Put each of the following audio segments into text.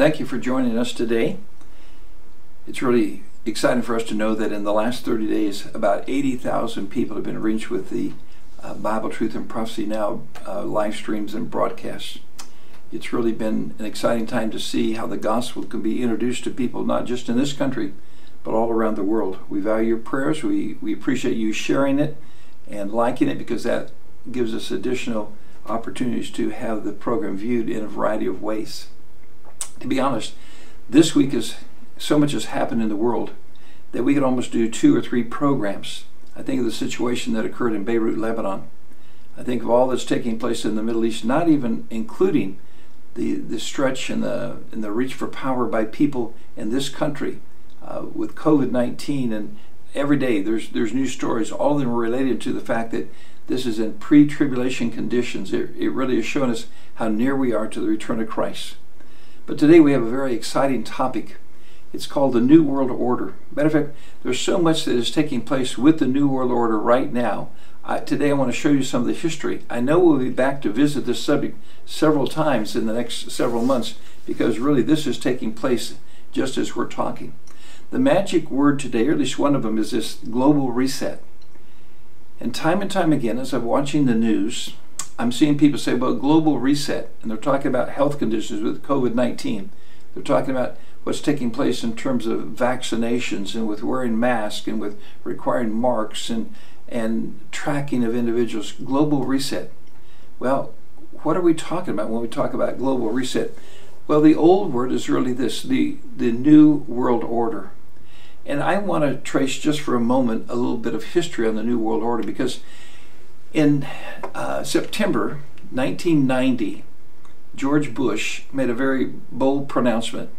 Thank you for joining us today. It's really exciting for us to know that in the last 30 days, about 80,000 people have been reached with the uh, Bible Truth and Prophecy Now uh, live streams and broadcasts. It's really been an exciting time to see how the gospel can be introduced to people, not just in this country, but all around the world. We value your prayers. We, we appreciate you sharing it and liking it because that gives us additional opportunities to have the program viewed in a variety of ways. To be honest, this week is so much has happened in the world that we could almost do two or three programs. I think of the situation that occurred in Beirut, Lebanon. I think of all that's taking place in the Middle East, not even including the, the stretch and the, and the reach for power by people in this country uh, with COVID 19. And every day there's, there's new stories, all of them are related to the fact that this is in pre tribulation conditions. It, it really is showing us how near we are to the return of Christ. But today we have a very exciting topic. It's called the New World Order. Matter of fact, there's so much that is taking place with the New World Order right now. Today I want to show you some of the history. I know we'll be back to visit this subject several times in the next several months because really this is taking place just as we're talking. The magic word today, or at least one of them, is this global reset. And time and time again, as I'm watching the news, I'm seeing people say, well, global reset, and they're talking about health conditions with COVID 19. They're talking about what's taking place in terms of vaccinations and with wearing masks and with requiring marks and, and tracking of individuals. Global reset. Well, what are we talking about when we talk about global reset? Well, the old word is really this the, the new world order. And I want to trace just for a moment a little bit of history on the New World Order because in uh, September 1990, George Bush made a very bold pronouncement.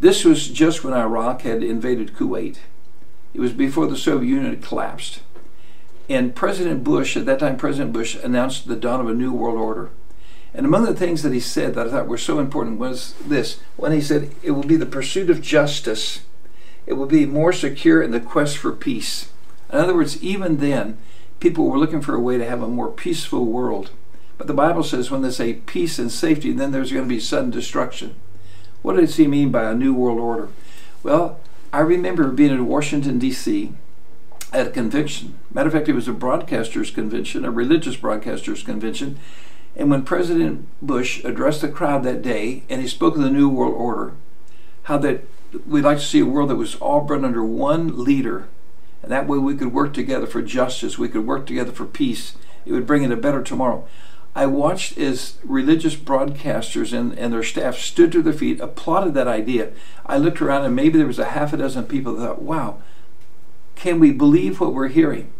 This was just when Iraq had invaded Kuwait. It was before the Soviet Union had collapsed. And President Bush, at that time, President Bush announced the dawn of a new world order. And among the things that he said that I thought were so important was this when he said, It will be the pursuit of justice it will be more secure in the quest for peace. In other words, even then, people were looking for a way to have a more peaceful world. But the Bible says when they say peace and safety, then there's going to be sudden destruction. What does he mean by a new world order? Well, I remember being in Washington, D.C. at a convention. Matter of fact, it was a broadcasters convention, a religious broadcasters convention. And when President Bush addressed the crowd that day and he spoke of the New World Order, how that we'd like to see a world that was all brought under one leader. And that way we could work together for justice. We could work together for peace. It would bring in a better tomorrow. I watched as religious broadcasters and, and their staff stood to their feet, applauded that idea. I looked around and maybe there was a half a dozen people that thought, wow, can we believe what we're hearing?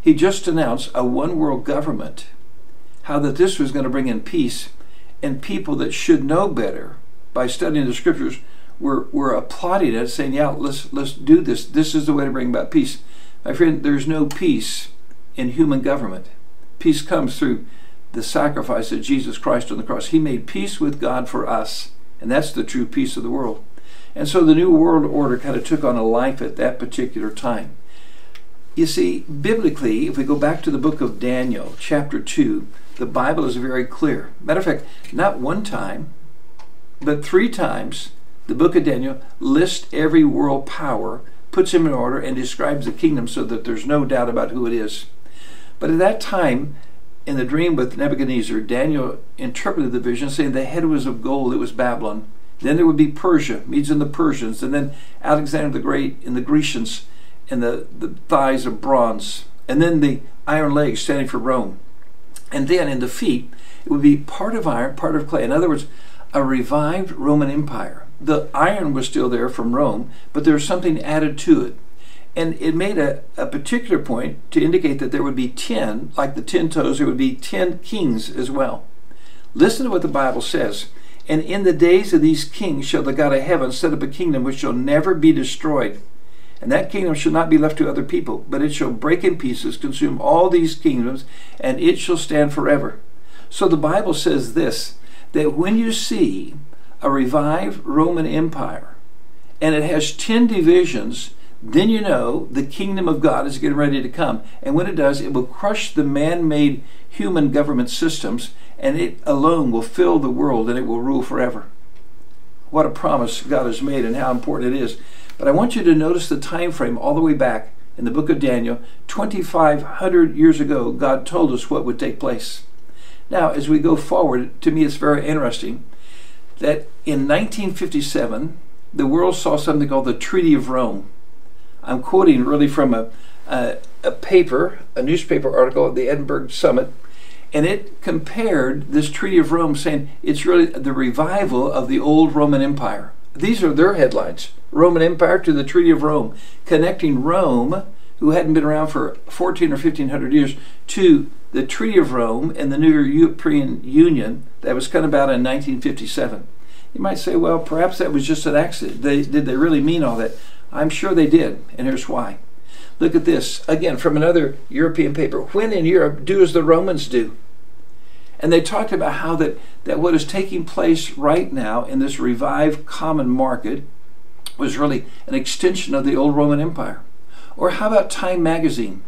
He just announced a one world government, how that this was going to bring in peace, and people that should know better by studying the scriptures were, were applauding it, saying, yeah, let's, let's do this. This is the way to bring about peace. My friend, there's no peace in human government. Peace comes through the sacrifice of Jesus Christ on the cross. He made peace with God for us, and that's the true peace of the world. And so the New World Order kind of took on a life at that particular time. You see, biblically, if we go back to the book of Daniel, chapter 2, the Bible is very clear. Matter of fact, not one time, but three times the book of Daniel lists every world power, puts them in order, and describes the kingdom so that there's no doubt about who it is. But at that time, in the dream with Nebuchadnezzar, Daniel interpreted the vision saying the head was of gold, it was Babylon. Then there would be Persia, Medes and the Persians, and then Alexander the Great and the Grecians, and the, the thighs of bronze, and then the iron legs standing for Rome. And then in the feet, it would be part of iron, part of clay. In other words, a revived Roman Empire the iron was still there from Rome, but there was something added to it. And it made a, a particular point to indicate that there would be ten, like the ten toes, there would be ten kings as well. Listen to what the Bible says. And in the days of these kings shall the God of heaven set up a kingdom which shall never be destroyed. And that kingdom shall not be left to other people, but it shall break in pieces, consume all these kingdoms, and it shall stand forever. So the Bible says this that when you see a revived Roman Empire and it has 10 divisions, then you know the kingdom of God is getting ready to come. And when it does, it will crush the man made human government systems and it alone will fill the world and it will rule forever. what a promise God has made and how important it is. But I want you to notice the time frame all the way back in the book of Daniel. 2,500 years ago, God told us what would take place. Now, as we go forward, to me it's very interesting that in 1957, the world saw something called the Treaty of Rome. I'm quoting really from a, a, a paper, a newspaper article at the Edinburgh Summit, and it compared this Treaty of Rome, saying it's really the revival of the old Roman Empire. These are their headlines Roman Empire to the Treaty of Rome, connecting Rome, who hadn't been around for 14 or 1500 years, to the Treaty of Rome and the new European Union that was come about in 1957. You might say, well, perhaps that was just an accident. They, did they really mean all that? I'm sure they did, and here's why. Look at this, again, from another European paper. When in Europe, do as the Romans do. And they talked about how that, that what is taking place right now in this revived common market was really an extension of the old Roman Empire. Or how about Time magazine?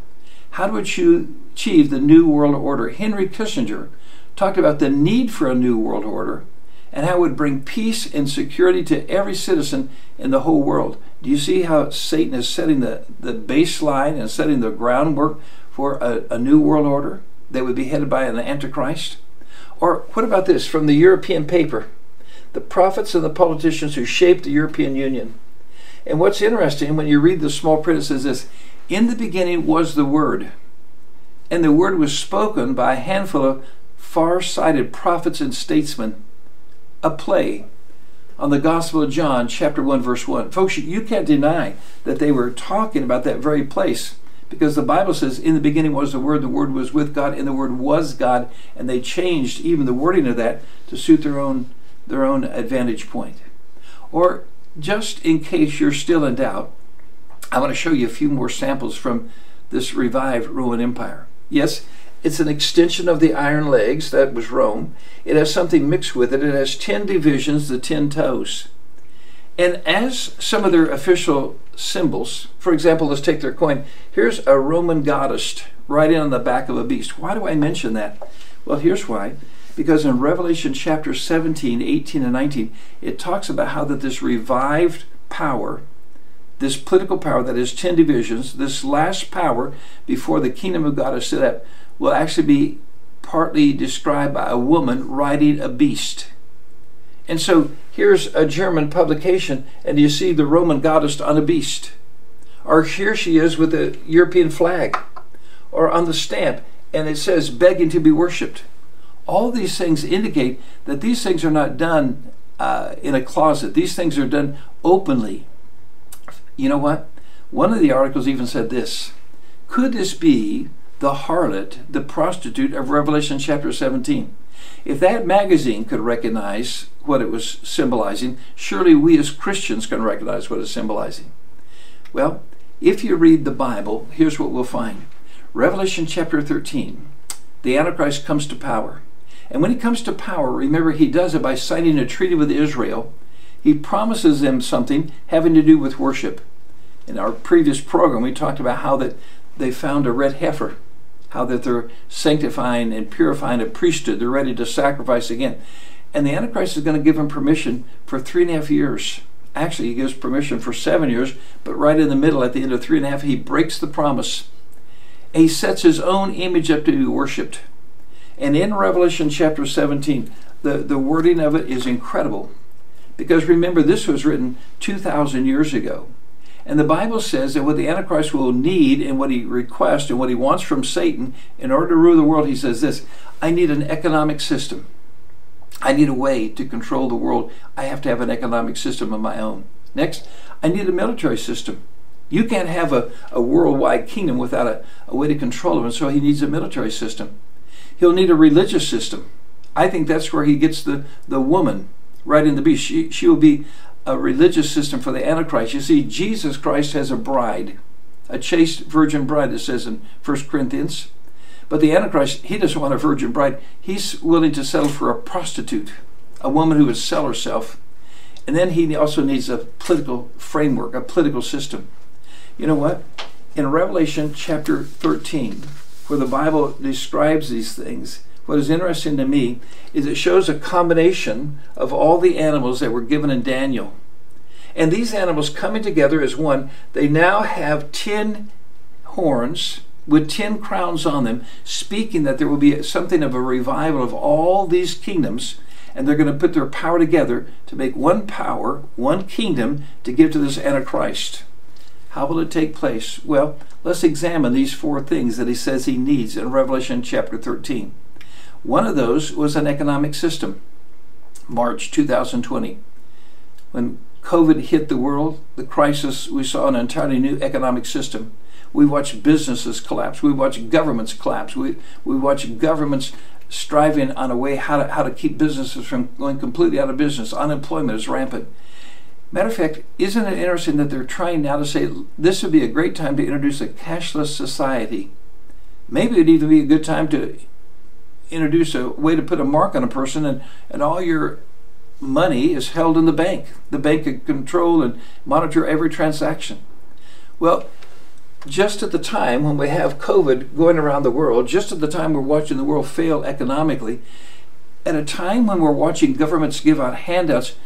How to achieve the New World Order? Henry Kissinger talked about the need for a New World Order and how it would bring peace and security to every citizen in the whole world. Do you see how Satan is setting the, the baseline and setting the groundwork for a, a new world order that would be headed by an Antichrist? Or what about this from the European paper? The prophets and the politicians who shaped the European Union. And what's interesting, when you read the small print, it says this In the beginning was the Word, and the Word was spoken by a handful of far sighted prophets and statesmen a play on the Gospel of John, chapter 1, verse 1. Folks, you can't deny that they were talking about that very place because the Bible says, In the beginning was the Word, the Word was with God, and the Word was God, and they changed even the wording of that to suit their own, their own advantage point. Or just in case you're still in doubt, I want to show you a few more samples from this revived Roman Empire. Yes, it's an extension of the iron legs, that was Rome. It has something mixed with it. It has 10 divisions, the 10 toes. And as some of their official symbols, for example, let's take their coin. Here's a Roman goddess right in on the back of a beast. Why do I mention that? Well, here's why. Because in Revelation chapter 17, 18, and 19, it talks about how that this revived power, this political power that has 10 divisions, this last power before the kingdom of God is set up, will actually be partly described by a woman riding a beast. And so here's a German publication, and you see the Roman goddess on a beast. Or here she is with a European flag, or on the stamp, and it says begging to be worshipped. All these things indicate that these things are not done uh, in a closet, these things are done openly. You know what? One of the articles even said this Could this be the harlot, the prostitute of Revelation chapter 17. If that magazine could recognize what it was symbolizing, surely we as Christians can recognize what it's symbolizing. Well, if you read the Bible, here's what we'll find. Revelation chapter 13, the Antichrist comes to power. And when he comes to power, remember, he does it by signing a treaty with Israel. He promises them something having to do with worship. In our previous program, we talked about how that they found a red heifer how that they're sanctifying and purifying a priesthood. They're ready to sacrifice again. And the Antichrist is going to give them permission for three and a half years. Actually, he gives permission for seven years, but right in the middle, at the end of three and a half, he breaks the promise. He sets his own image up to be worshipped. And in Revelation chapter 17, the, the wording of it is incredible. Because remember, this was written 2,000 years ago. And the Bible says that what the Antichrist will need and what he requests and what he wants from Satan in order to rule the world, he says this I need an economic system. I need a way to control the world. I have to have an economic system of my own. Next, I need a military system. You can't have a, a worldwide kingdom without a, a way to control it, and so he needs a military system. He'll need a religious system. I think that's where he gets the, the woman right in the beast. She, she will be a religious system for the Antichrist. You see, Jesus Christ has a bride, a chaste virgin bride, it says in 1 Corinthians. But the Antichrist, he doesn't want a virgin bride. He's willing to settle for a prostitute, a woman who would sell herself. And then he also needs a political framework, a political system. You know what? In Revelation chapter 13, where the Bible describes these things, what is interesting to me is it shows a combination of all the animals that were given in Daniel. And these animals coming together as one, they now have 10 horns with 10 crowns on them, speaking that there will be something of a revival of all these kingdoms. And they're going to put their power together to make one power, one kingdom to give to this Antichrist. How will it take place? Well, let's examine these four things that he says he needs in Revelation chapter 13. One of those was an economic system. March 2020. When COVID hit the world, the crisis, we saw an entirely new economic system. We watched businesses collapse. We watched governments collapse. We, we watched governments striving on a way how to, how to keep businesses from going completely out of business. Unemployment is rampant. Matter of fact, isn't it interesting that they're trying now to say this would be a great time to introduce a cashless society? Maybe it'd even be a good time to introduce a way to put a mark on a person and, and all your money is held in the bank. The bank can control and monitor every transaction. Well, just at the time when we have COVID going around the world, just at the time we're watching the world fail economically, at a time when we're watching governments give out handouts,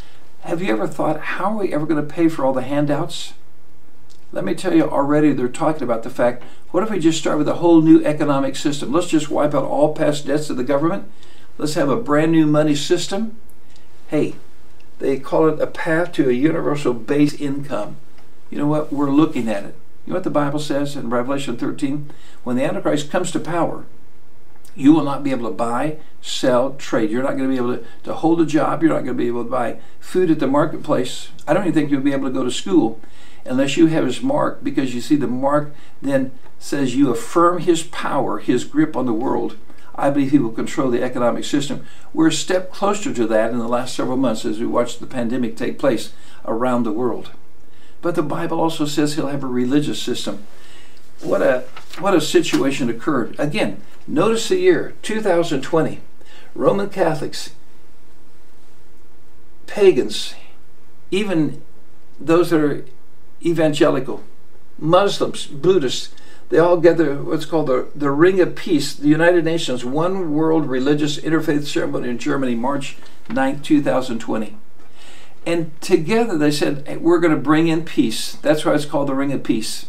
have you ever thought, how are we ever going to pay for all the handouts? Let me tell you already, they're talking about the fact what if we just start with a whole new economic system? Let's just wipe out all past debts of the government. Let's have a brand new money system. Hey, they call it a path to a universal base income. You know what? We're looking at it. You know what the Bible says in Revelation 13? When the Antichrist comes to power, you will not be able to buy, sell, trade. You're not going to be able to, to hold a job. You're not going to be able to buy food at the marketplace. I don't even think you'll be able to go to school unless you have his mark, because you see, the mark then says you affirm his power, his grip on the world. I believe he will control the economic system. We're a step closer to that in the last several months as we watch the pandemic take place around the world. But the Bible also says he'll have a religious system. What a what a situation occurred. Again, notice the year 2020. Roman Catholics, pagans, even those that are evangelical, Muslims, Buddhists, they all gather what's called the, the Ring of Peace, the United Nations One World Religious Interfaith Ceremony in Germany, March 9, 2020. And together they said, hey, we're going to bring in peace. That's why it's called the Ring of Peace.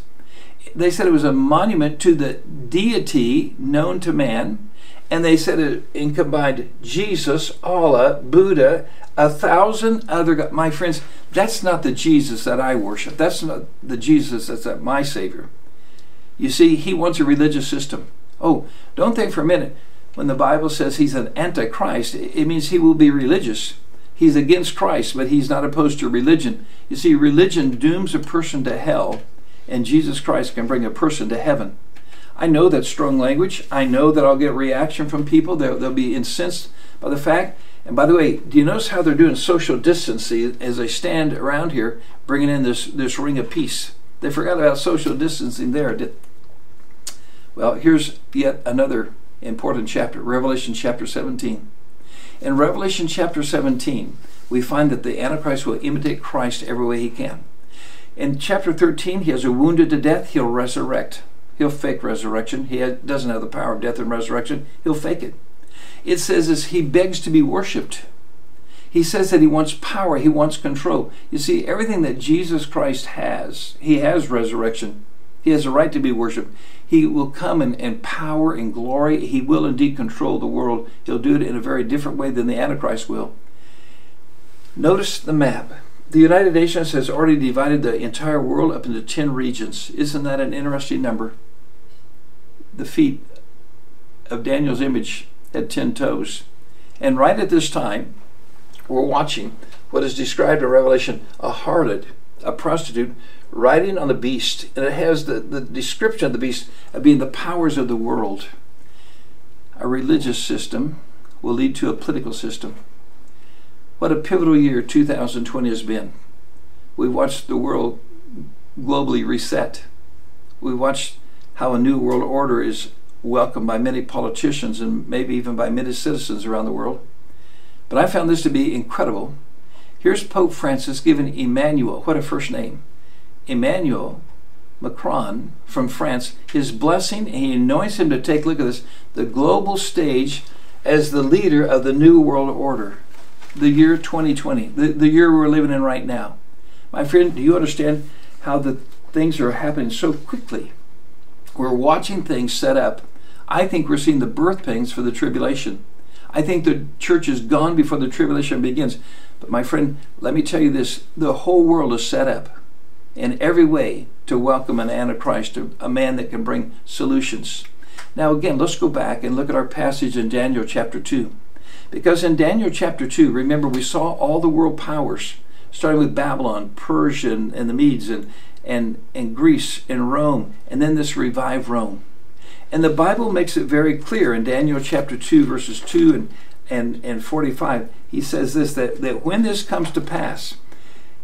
They said it was a monument to the deity known to man. And they said it in combined Jesus, Allah, Buddha, a thousand other gods. My friends, that's not the Jesus that I worship. That's not the Jesus that's my Savior. You see, he wants a religious system. Oh, don't think for a minute. When the Bible says he's an antichrist, it means he will be religious. He's against Christ, but he's not opposed to religion. You see, religion dooms a person to hell, and Jesus Christ can bring a person to heaven. I know that's strong language. I know that I'll get reaction from people. They'll, they'll be incensed by the fact. And by the way, do you notice how they're doing social distancing as they stand around here, bringing in this, this ring of peace? They forgot about social distancing there. Well, here's yet another important chapter Revelation chapter 17. In Revelation chapter 17, we find that the Antichrist will imitate Christ every way he can. In chapter 13, he has a wounded to death, he'll resurrect. He'll fake resurrection. He doesn't have the power of death and resurrection. He'll fake it. It says as he begs to be worshipped. He says that he wants power, he wants control. You see, everything that Jesus Christ has, he has resurrection. He has a right to be worshiped. He will come in, in power and glory. He will indeed control the world. He'll do it in a very different way than the Antichrist will. Notice the map. The United Nations has already divided the entire world up into 10 regions. Isn't that an interesting number? The feet of Daniel's image had 10 toes. And right at this time, we're watching what is described in Revelation a harlot, a prostitute, riding on the beast. And it has the, the description of the beast of being the powers of the world. A religious system will lead to a political system. What a pivotal year 2020 has been. We watched the world globally reset. We watched how a new world order is welcomed by many politicians and maybe even by many citizens around the world. But I found this to be incredible. Here's Pope Francis giving Emmanuel, what a first name, Emmanuel Macron from France, his blessing, and he anoints him to take, look at this, the global stage as the leader of the New World Order, the year 2020, the, the year we're living in right now. My friend, do you understand how the things are happening so quickly? We're watching things set up. I think we're seeing the birth pains for the tribulation. I think the church is gone before the tribulation begins. But my friend, let me tell you this the whole world is set up in every way to welcome an Antichrist, a man that can bring solutions. Now, again, let's go back and look at our passage in Daniel chapter 2. Because in Daniel chapter 2, remember, we saw all the world powers, starting with Babylon, Persia, and the Medes, and, and, and Greece, and Rome, and then this revived Rome. And the Bible makes it very clear in Daniel chapter 2, verses 2 and, and, and 45. He says this that, that when this comes to pass,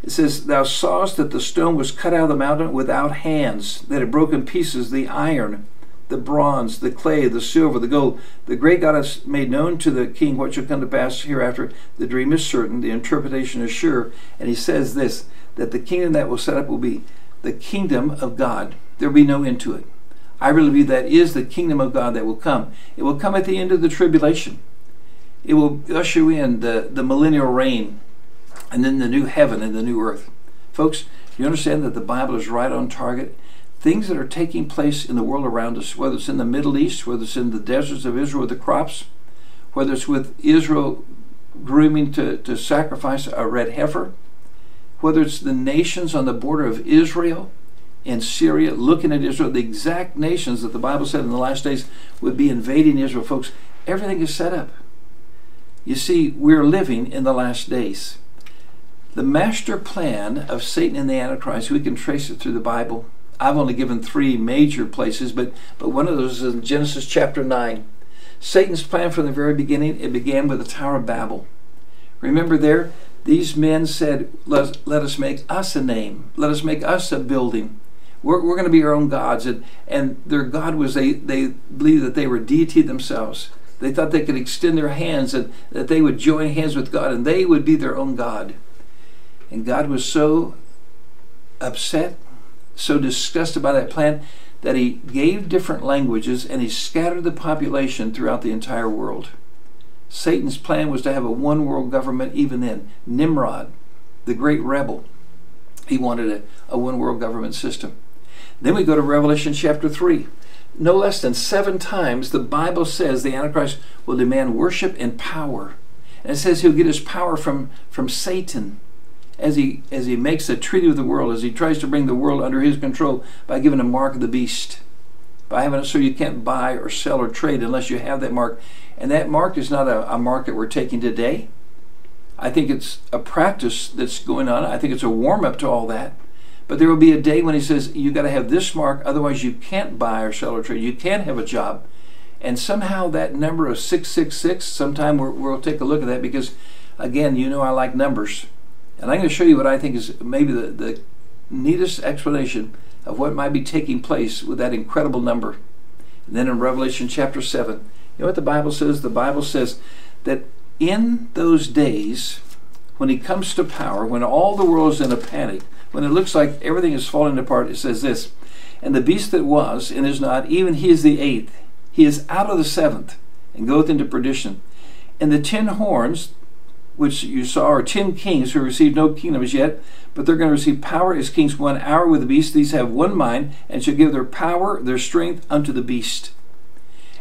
it says, Thou sawest that the stone was cut out of the mountain without hands, that had broken pieces the iron, the bronze, the clay, the silver, the gold. The great God has made known to the king what shall come to pass hereafter. The dream is certain, the interpretation is sure. And he says this that the kingdom that will set up will be the kingdom of God. There will be no end to it. I really believe that is the kingdom of God that will come. It will come at the end of the tribulation. It will usher in the, the millennial reign and then the new heaven and the new earth. Folks, you understand that the Bible is right on target? Things that are taking place in the world around us, whether it's in the Middle East, whether it's in the deserts of Israel with the crops, whether it's with Israel grooming to, to sacrifice a red heifer, whether it's the nations on the border of Israel and Syria, looking at Israel, the exact nations that the Bible said in the last days would be invading Israel. Folks, everything is set up. You see, we're living in the last days. The master plan of Satan and the Antichrist, we can trace it through the Bible. I've only given three major places, but, but one of those is in Genesis chapter 9. Satan's plan from the very beginning, it began with the Tower of Babel. Remember there, these men said, let, let us make us a name. Let us make us a building. We're, we're going to be our own gods. And, and their God was, they, they believed that they were deity themselves. They thought they could extend their hands and that they would join hands with God and they would be their own God. And God was so upset, so disgusted by that plan, that he gave different languages and he scattered the population throughout the entire world. Satan's plan was to have a one world government even then. Nimrod, the great rebel, he wanted a, a one world government system. Then we go to Revelation chapter 3. No less than seven times the Bible says the Antichrist will demand worship and power. And it says he'll get his power from, from Satan as he as he makes a treaty with the world, as he tries to bring the world under his control by giving a mark of the beast, by having it so you can't buy or sell or trade unless you have that mark. And that mark is not a, a mark that we're taking today. I think it's a practice that's going on. I think it's a warm up to all that. But there will be a day when he says, you got to have this mark, otherwise you can't buy or sell or trade. You can't have a job. And somehow that number of 666, sometime we will take a look at that because, again, you know I like numbers. And I'm going to show you what I think is maybe the, the neatest explanation of what might be taking place with that incredible number. And then in Revelation chapter 7, you know what the Bible says? The Bible says that in those days, when he comes to power, when all the world is in a panic, when it looks like everything is falling apart, it says this And the beast that was and is not, even he is the eighth, he is out of the seventh, and goeth into perdition. And the ten horns, which you saw are ten kings who received no kingdom as yet, but they're going to receive power as kings one hour with the beast. These have one mind, and shall give their power, their strength unto the beast.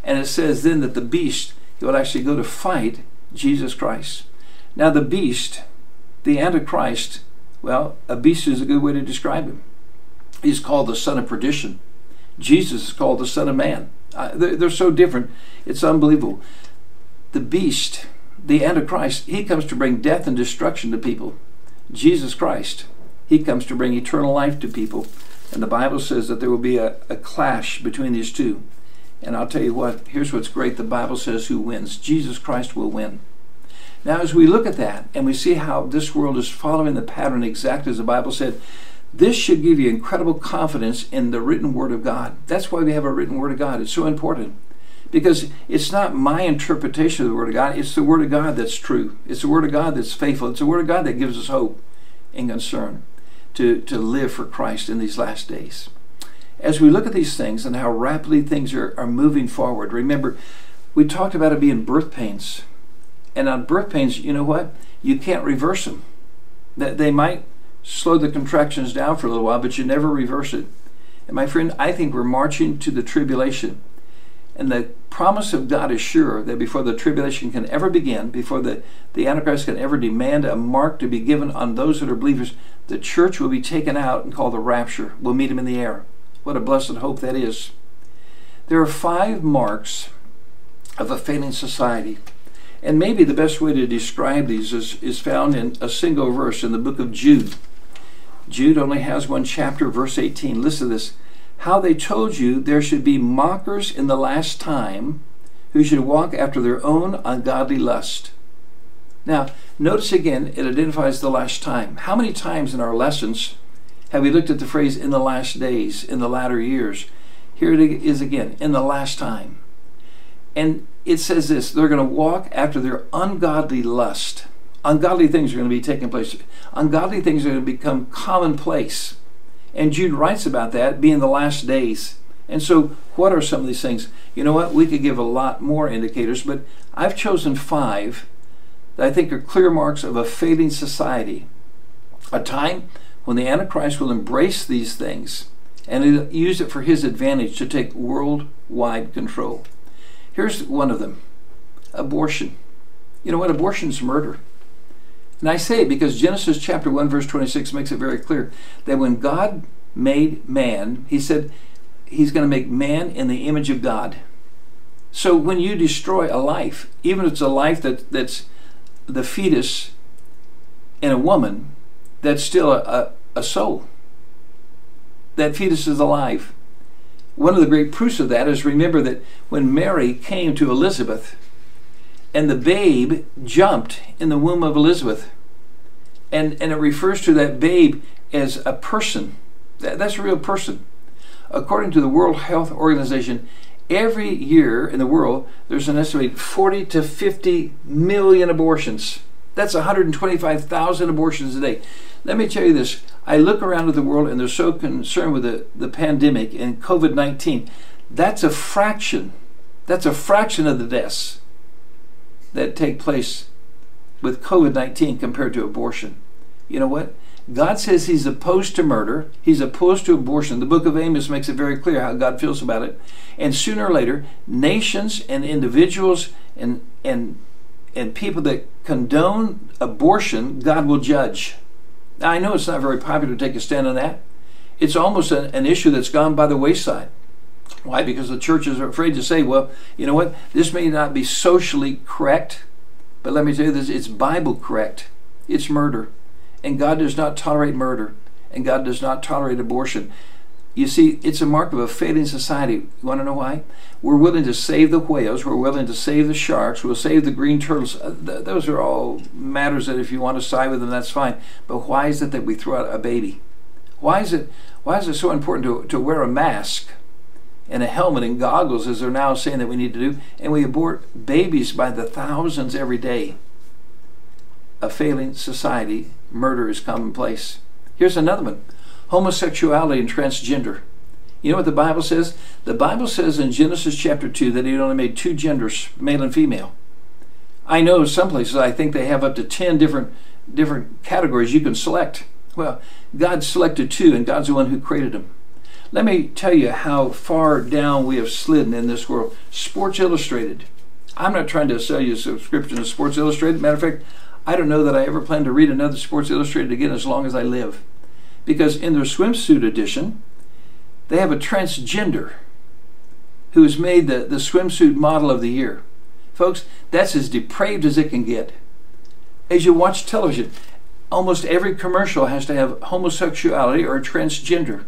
And it says then that the beast he will actually go to fight Jesus Christ. Now the beast, the Antichrist, well, a beast is a good way to describe him. He's called the son of perdition. Jesus is called the son of man. Uh, they're, they're so different. It's unbelievable. The beast the Antichrist, he comes to bring death and destruction to people. Jesus Christ, he comes to bring eternal life to people. And the Bible says that there will be a, a clash between these two. And I'll tell you what, here's what's great. The Bible says who wins. Jesus Christ will win. Now, as we look at that and we see how this world is following the pattern exactly as the Bible said, this should give you incredible confidence in the written Word of God. That's why we have a written Word of God. It's so important because it's not my interpretation of the Word of God, it's the Word of God that's true. It's the Word of God that's faithful. It's the Word of God that gives us hope and concern to, to live for Christ in these last days. As we look at these things and how rapidly things are, are moving forward, remember, We talked about it being birth pains. And on birth pains, you know what? You can't reverse them. That They might slow the contractions down for a little while, but you never reverse it. And my friend, I think we're marching to the tribulation. And the promise of God is sure that before the tribulation can ever begin, before the, the Antichrist can ever demand a mark to be given on those that are believers, the church will be taken out and called the rapture. We'll meet him in the air. What a blessed hope that is. There are five marks of a failing society. And maybe the best way to describe these is, is found in a single verse in the book of Jude. Jude only has one chapter, verse 18. Listen to this how they told you there should be mockers in the last time who should walk after their own ungodly lust. Now, notice again, it identifies the last time. How many times in our lessons have we looked at the phrase in the last days, in the latter years? Here it is again, in the last time. And it says this they're going to walk after their ungodly lust. Ungodly things are going to be taking place. Ungodly things are going to become commonplace. And Jude writes about that being the last days. And so, what are some of these things? You know what? We could give a lot more indicators, but I've chosen five that I think are clear marks of a fading society. A time when the Antichrist will embrace these things and use it for his advantage to take worldwide control. Here's one of them abortion. You know what? Abortion is murder. And I say it because Genesis chapter 1, verse 26 makes it very clear that when God made man, he said he's going to make man in the image of God. So when you destroy a life, even if it's a life that, that's the fetus in a woman, that's still a, a, a soul. That fetus is alive. One of the great proofs of that is remember that when Mary came to Elizabeth, and the babe jumped in the womb of Elizabeth. And, and it refers to that babe as a person. That, that's a real person. According to the World Health Organization, every year in the world, there's an estimated 40 to 50 million abortions. That's 125,000 abortions a day. Let me tell you this. I look around at the world and they're so concerned with the, the pandemic and COVID 19. That's a fraction. That's a fraction of the deaths that take place with COVID 19 compared to abortion. You know what? God says He's opposed to murder, He's opposed to abortion. The book of Amos makes it very clear how God feels about it. And sooner or later, nations and individuals and, and, and people that condone abortion, God will judge. Now, I know it's not very popular to take a stand on that. It's almost a, an issue that's gone by the wayside. Why? Because the churches are afraid to say, well, you know what? This may not be socially correct, but let me tell you this it's Bible correct. It's murder. And God does not tolerate murder, and God does not tolerate abortion. You see, it's a mark of a failing society. You want to know why? We're willing to save the whales, we're willing to save the sharks, we'll save the green turtles. Uh, those are all matters that if you want to side with them, that's fine. But why is it that we throw out a baby? Why is it, why is it so important to, to wear a mask and a helmet and goggles, as they're now saying that we need to do, and we abort babies by the thousands every day? A failing society, murder is commonplace. Here's another one homosexuality and transgender. You know what the Bible says? The Bible says in Genesis chapter 2 that He only made two genders, male and female. I know some places I think they have up to 10 different different categories you can select. Well, God selected two, and God's the one who created them. Let me tell you how far down we have slidden in this world. Sports Illustrated. I'm not trying to sell you a subscription to Sports Illustrated. Matter of fact, I don't know that I ever plan to read another Sports Illustrated again as long as I live because in their swimsuit edition, they have a transgender who has made the, the swimsuit model of the year. Folks, that's as depraved as it can get. As you watch television, almost every commercial has to have homosexuality or transgender.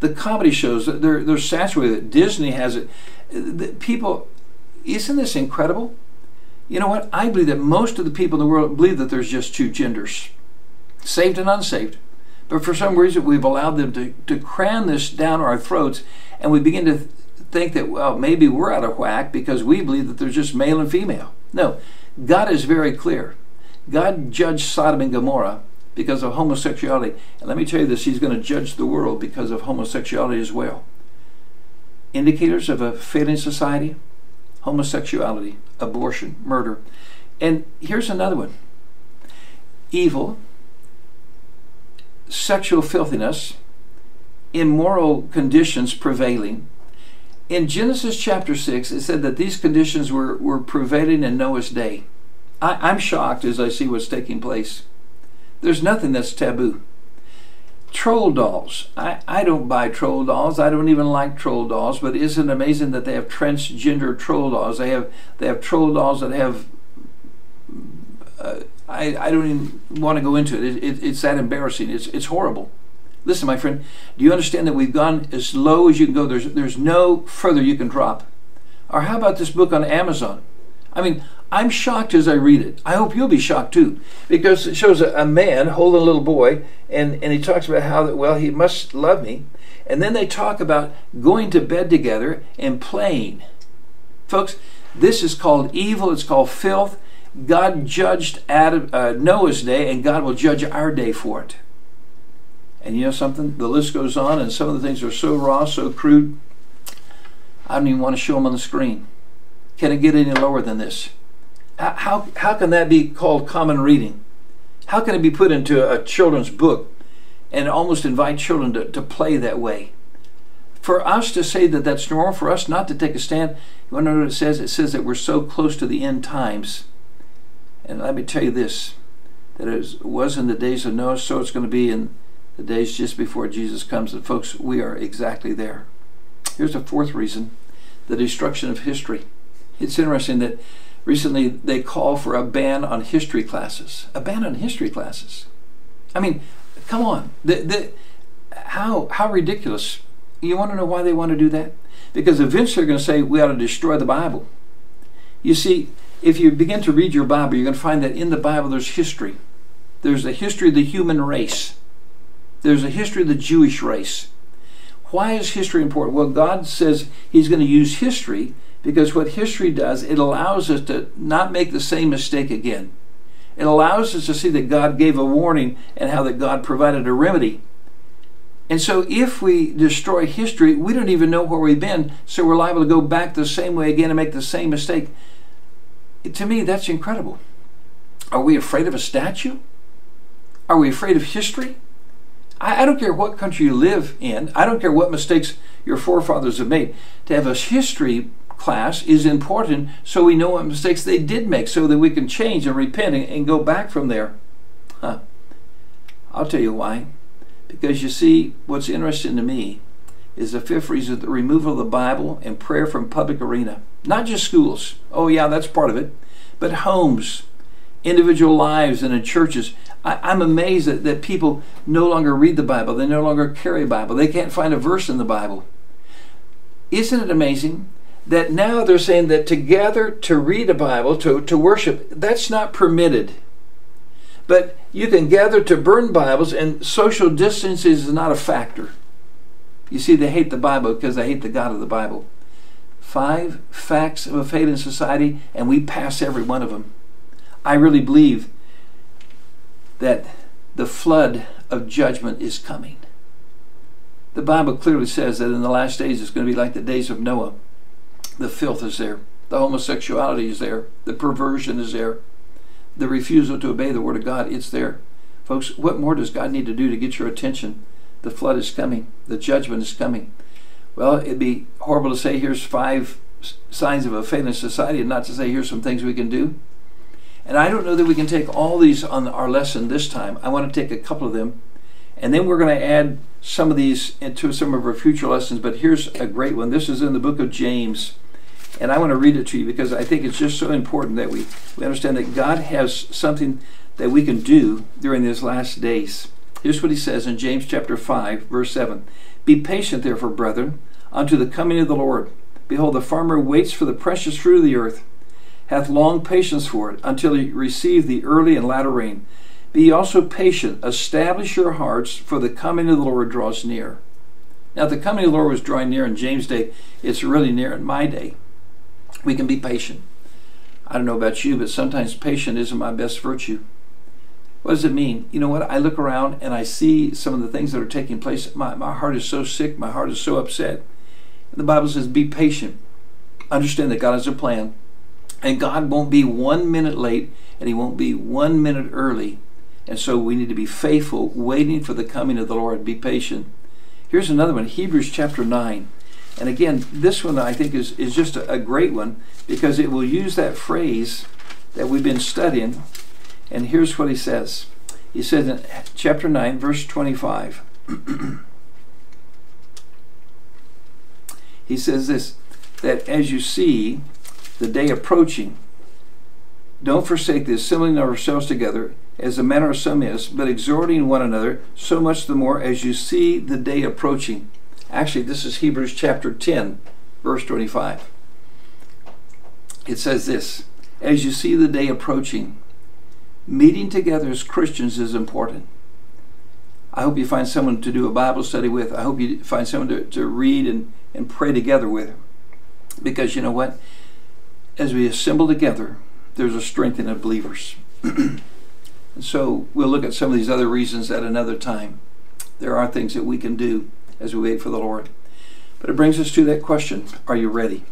The comedy shows, they're, they're saturated. Disney has it. The people, isn't this incredible? You know what? I believe that most of the people in the world believe that there's just two genders saved and unsaved. But for some reason, we've allowed them to, to cram this down our throats, and we begin to think that, well, maybe we're out of whack because we believe that there's just male and female. No, God is very clear. God judged Sodom and Gomorrah because of homosexuality. And let me tell you this, He's going to judge the world because of homosexuality as well. Indicators of a failing society homosexuality, abortion, murder. And here's another one evil, sexual filthiness, immoral conditions prevailing. In Genesis chapter 6, it said that these conditions were, were prevailing in Noah's day. I, I'm shocked as I see what's taking place. There's nothing that's taboo. Troll dolls. I, I don't buy troll dolls. I don't even like troll dolls, but isn't it amazing that they have transgender troll dolls? They have they have troll dolls that have uh, I, I don't even want to go into it. It, it. It's that embarrassing. It's, it's horrible. Listen, my friend, do you understand that we've gone as low as you can go? There's, there's no further you can drop. Or how about this book on Amazon? I mean, I'm shocked as I read it. I hope you'll be shocked too, because it shows a, a man holding a little boy, and, and he talks about how that, well, he must love me. And then they talk about going to bed together and playing. Folks, this is called evil, it's called filth, God judged Adam, uh, Noah's day, and God will judge our day for it. And you know something? The list goes on, and some of the things are so raw, so crude, I don't even want to show them on the screen. Can it get any lower than this? How, how, can that be called common reading? How can it be put into a children's book and almost invite children to, to play that way? For us to say that that's normal, for us not to take a stand, you want to know what it says? It says that we're so close to the end times and let me tell you this that it was in the days of Noah, so it's going to be in the days just before Jesus comes. And folks, we are exactly there. Here's a fourth reason the destruction of history. It's interesting that recently they call for a ban on history classes. A ban on history classes. I mean, come on. The, the, how, how ridiculous. You want to know why they want to do that? Because eventually they're going to say we ought to destroy the Bible. You see, if you begin to read your Bible, you're going to find that in the Bible there's history. There's a history of the human race. There's a history of the Jewish race. Why is history important? Well, God says He's going to use history because what history does, it allows us to not make the same mistake again. It allows us to see that God gave a warning and how that God provided a remedy. And so if we destroy history, we don't even know where we've been, so we're liable to go back the same way again and make the same mistake to me, that's incredible. Are we afraid of a statue? Are we afraid of history? I, I, don't care what country you live in. I don't care what mistakes your forefathers have made. To have a history class is important so we know what mistakes they did make so that we can change and repent and, and go back from there. Huh. I'll tell you why. Because you see, what's interesting to me is the fifth reason the removal of the Bible and prayer from public arena. Not just schools. Oh, yeah, that's part of it. But homes, individual lives, and in churches. I, am amazed that, that people no longer read the Bible. They no longer carry a Bible. They can't find a verse in the Bible. Isn't it amazing that now they're saying that to gather to read a Bible, to, to worship, that's not permitted. But you can gather to burn Bibles, and social distance is not a factor. You see, they hate the Bible because they hate the God of the Bible. Five facts of a failing society, and we pass every one of them. I really believe that the flood of judgment is coming. The Bible clearly says that in the last days it's going to be like the days of Noah. The filth is there, the homosexuality is there, the perversion is there, the refusal to obey the Word of God, it's there. Folks, what more does God need to do to get your attention? the flood is coming, the judgment is coming. Well, it'd be horrible to say here's five signs of a failing society and not to say here's some things we can do. And I don't know that we can take all these on our lesson this time. I want to take a couple of them. And then we're going to add some of these into some of our future lessons. But here's a great one. This is in the book of James. And I want to read it to you because I think it's just so important that we, we understand that God has something that we can do during these last days. Here's what he says in James chapter 5, verse 7. Be patient, therefore, brethren, unto the coming of the Lord. Behold, the farmer waits for the precious fruit of the earth, hath long patience for it, until he receive the early and latter rain. Be also patient, establish your hearts, for the coming of the Lord draws near. Now, the coming of the Lord was drawing near in James' day. It's really near in my day. We can be patient. I don't know about you, but sometimes patience isn't my best virtue. What does it mean? You know what? I look around and I see some of the things that are taking place. My, my heart is so sick. My heart is so upset. And the Bible says, be patient. understand that God has a plan, and God won't be one minute late, and He won't be one minute early. And so we need to be faithful, waiting for the coming of the Lord. Be patient. Here's another one Hebrews chapter 9. And again, this one I think is, is just a, a great one because it will use that phrase that we've been studying. And here's what he says He says in chapter 9, verse 25. he says this that as you see the day approaching, don't forsake the assembling of ourselves together, as the manner of some is, but exhorting one another, so much the more as you see the day approaching. Actually, this is Hebrews chapter 10, verse 25. It says this As you see the day approaching, meeting together as Christians is important. I hope you find someone to do a Bible study with. I hope you find someone to, to read and, and pray together with. Because you know what? As we assemble together, there's a strengthening of believers. and so we'll look at some of these other reasons at another time. There are things that we can do as we wait for the Lord. But it brings us to that question Are you ready?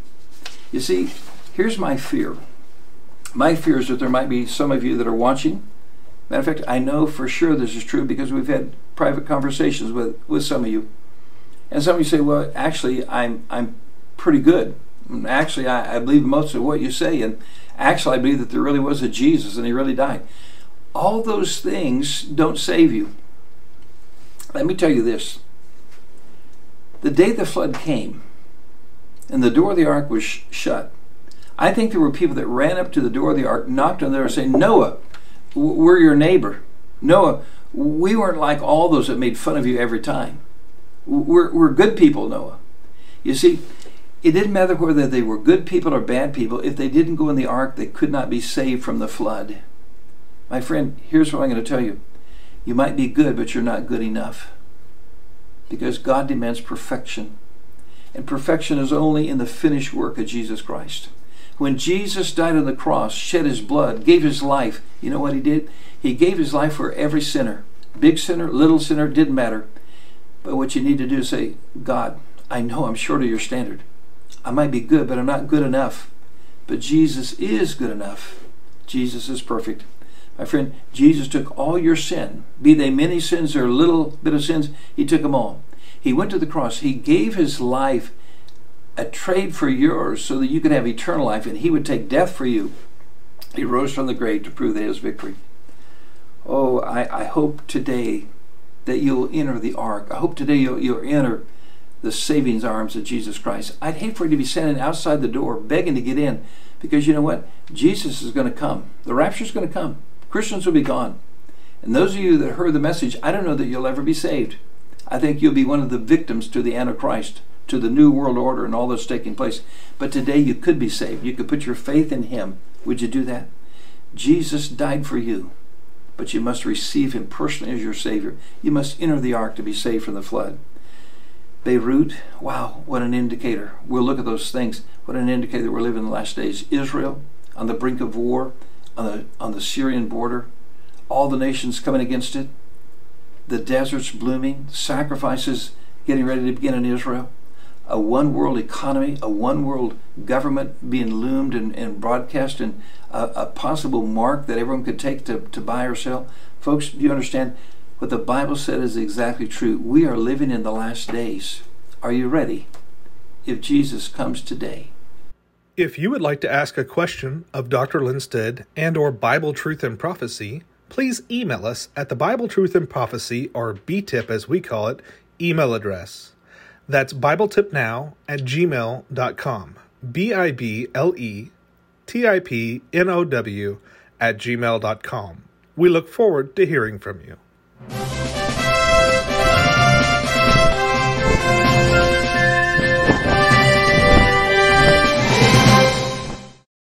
You see, here's my fear. My fear is that there might be some of you that are watching. Matter of fact, I know for sure this is true because we've had private conversations with, with some of you. And some of you say, Well, actually, I'm, I'm pretty good. Actually, I, I believe most of what you say. And actually, I believe that there really was a Jesus and he really died. All those things don't save you. Let me tell you this the day the flood came and the door of the ark was sh- shut, I think there were people that ran up to the door of the ark, knocked on there, and saying, Noah, we're your neighbor. Noah, we weren't like all those that made fun of you every time. We're, we're good people, Noah. You see, it didn't matter whether they were good people or bad people. If they didn't go in the ark, they could not be saved from the flood. My friend, here's what I'm going to tell you. You might be good, but you're not good enough because God demands perfection. And perfection is only in the finished work of Jesus Christ. When Jesus died on the cross, shed his blood, gave his life, you know what he did? He gave his life for every sinner. Big sinner, little sinner, didn't matter. But what you need to do is say, God, I know I'm short of your standard. I might be good, but I'm not good enough. But Jesus is good enough. Jesus is perfect. My friend, Jesus took all your sin, be they many sins or little bit of sins, he took them all. He went to the cross. He gave his life a trade for yours so that you could have eternal life, and he would take death for you. He rose from the grave to prove that his victory. Oh, I, I hope today that you'll enter the ark. I hope today you'll, you'll enter the savings arms of Jesus Christ. I'd hate for you to be standing outside the door begging to get in because you know what? Jesus is going to come. The rapture is going to come. Christians will be gone. And those of you that heard the message, I don't know that you'll ever be saved. I think you'll be one of the victims to the Antichrist, to the New World Order and all that's taking place. But today you could be saved. You could put your faith in Him. Would you do that? Jesus died for you, but you must receive Him personally as your Savior. You must enter the ark to be saved from the flood. Beirut, wow, what an indicator. We'll look at those things. What an indicator we're living in the last days. Israel on the brink of war on the, on the Syrian border, all the nations coming against it, the deserts blooming, sacrifices getting ready to begin in Israel, a one world economy, a one world government being loomed and, and broadcast, and a, a, possible mark that everyone could take to, to buy or sell. Folks, do you understand? What the Bible said is exactly true. We are living in the last days. Are you ready? If Jesus comes today, if you would like to ask a question of Dr. Linstead and or Bible Truth and Prophecy, please email us at the Bible Truth and Prophecy, or BTIP as we call it, email address. That's BibleTipNow at gmail.com. B I B L E T I P N O W at gmail.com. We look forward to hearing from you.